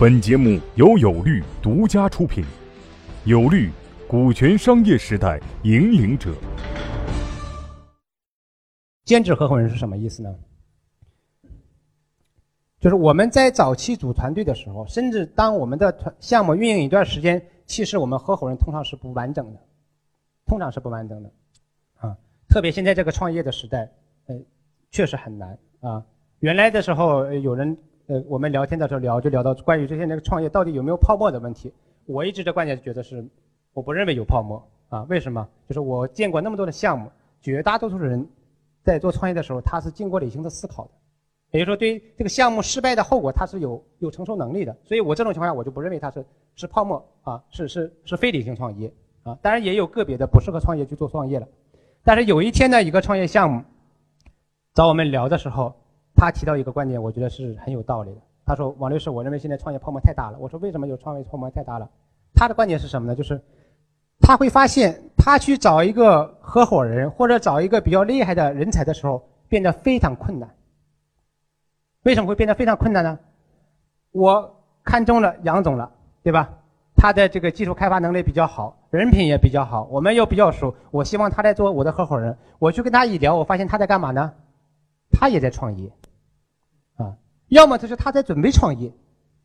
本节目由有律独家出品，有律，股权商业时代引领者。兼职合伙人是什么意思呢？就是我们在早期组团队的时候，甚至当我们的团项目运营一段时间，其实我们合伙人通常是不完整的，通常是不完整的，啊，特别现在这个创业的时代，呃，确实很难啊。原来的时候，有人呃，我们聊天的时候聊，就聊到关于这些那个创业到底有没有泡沫的问题。我一直的观点觉得是，我不认为有泡沫啊。为什么？就是我见过那么多的项目，绝大多数人在做创业的时候，他是经过理性的思考的。也就是说，对于这个项目失败的后果，他是有有承受能力的。所以我这种情况下，我就不认为它是是泡沫啊，是是是非理性创业啊。当然也有个别的不适合创业去做创业了。但是有一天呢，一个创业项目找我们聊的时候，他提到一个观点，我觉得是很有道理的。他说：“王律师，我认为现在创业泡沫太大了。”我说：“为什么有创业泡沫太大了？”他的观点是什么呢？就是 他会发现，他去找一个合伙人或者找一个比较厉害的人才的时候，变得非常困难。为什么会变得非常困难呢？我看中了杨总了，对吧？他的这个技术开发能力比较好，人品也比较好，我们又比较熟。我希望他来做我的合伙人。我去跟他一聊，我发现他在干嘛呢？他也在创业，要么就是他在准备创业，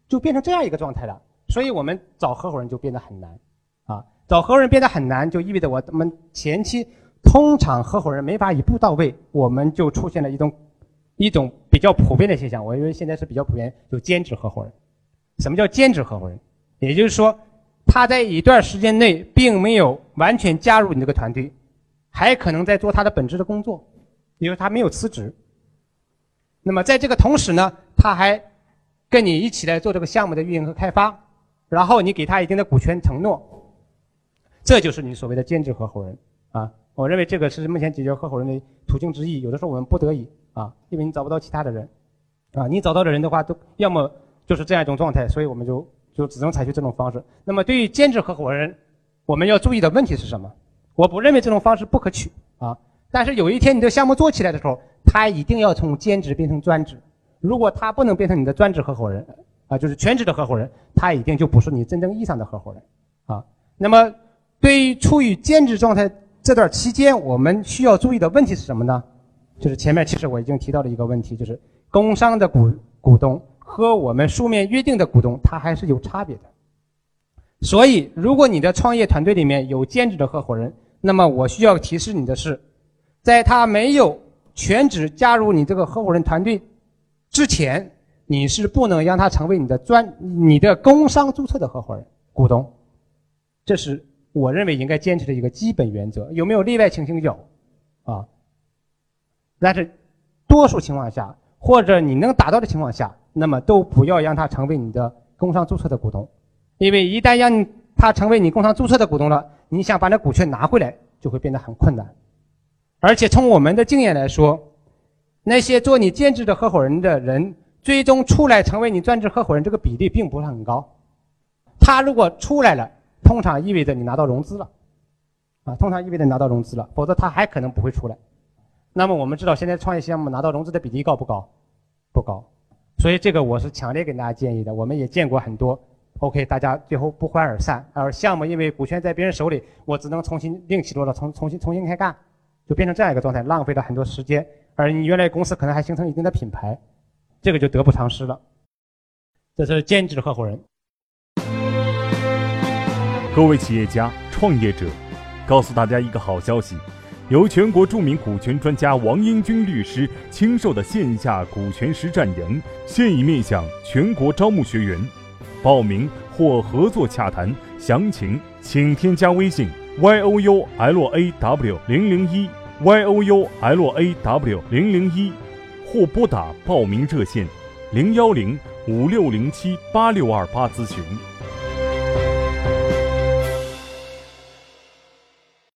就变成这样一个状态了。所以我们找合伙人就变得很难，啊，找合伙人变得很难，就意味着我们前期通常合伙人没法一步到位，我们就出现了一种。一种比较普遍的现象，我认为现在是比较普遍，就兼职合伙人。什么叫兼职合伙人？也就是说，他在一段时间内并没有完全加入你这个团队，还可能在做他的本职的工作，也就是他没有辞职。那么在这个同时呢，他还跟你一起来做这个项目的运营和开发，然后你给他一定的股权承诺，这就是你所谓的兼职合伙人啊。我认为这个是目前解决合伙人的途径之一。有的时候我们不得已。啊，因为你找不到其他的人，啊，你找到的人的话，都要么就是这样一种状态，所以我们就就只能采取这种方式。那么，对于兼职合伙人，我们要注意的问题是什么？我不认为这种方式不可取啊，但是有一天你的项目做起来的时候，他一定要从兼职变成专职。如果他不能变成你的专职合伙人，啊，就是全职的合伙人，他一定就不是你真正意义上的合伙人啊。那么，对于处于兼职状态这段期间，我们需要注意的问题是什么呢？就是前面其实我已经提到了一个问题，就是工商的股股东和我们书面约定的股东，他还是有差别的。所以，如果你的创业团队里面有兼职的合伙人，那么我需要提示你的是，在他没有全职加入你这个合伙人团队之前，你是不能让他成为你的专、你的工商注册的合伙人股东。这是我认为应该坚持的一个基本原则。有没有例外情形？有，啊。但是，多数情况下，或者你能达到的情况下，那么都不要让他成为你的工商注册的股东，因为一旦让他成为你工商注册的股东了，你想把那股权拿回来就会变得很困难。而且从我们的经验来说，那些做你兼职的合伙人的人，最终出来成为你专职合伙人，这个比例并不是很高。他如果出来了，通常意味着你拿到融资了，啊，通常意味着拿到融资了，否则他还可能不会出来。那么我们知道，现在创业项目拿到融资的比例高不高？不高，所以这个我是强烈给大家建议的。我们也见过很多，OK，大家最后不欢而散，而项目因为股权在别人手里，我只能重新另起炉灶，重重新重新开干，就变成这样一个状态，浪费了很多时间。而你原来公司可能还形成一定的品牌，这个就得不偿失了。这是兼职合伙人。各位企业家、创业者，告诉大家一个好消息。由全国著名股权专家王英军律师亲授的线下股权实战营现已面向全国招募学员，报名或合作洽谈详情，请添加微信 y o u l a w 零零一 y o u l a w 零零一，或拨打报名热线零幺零五六零七八六二八咨询。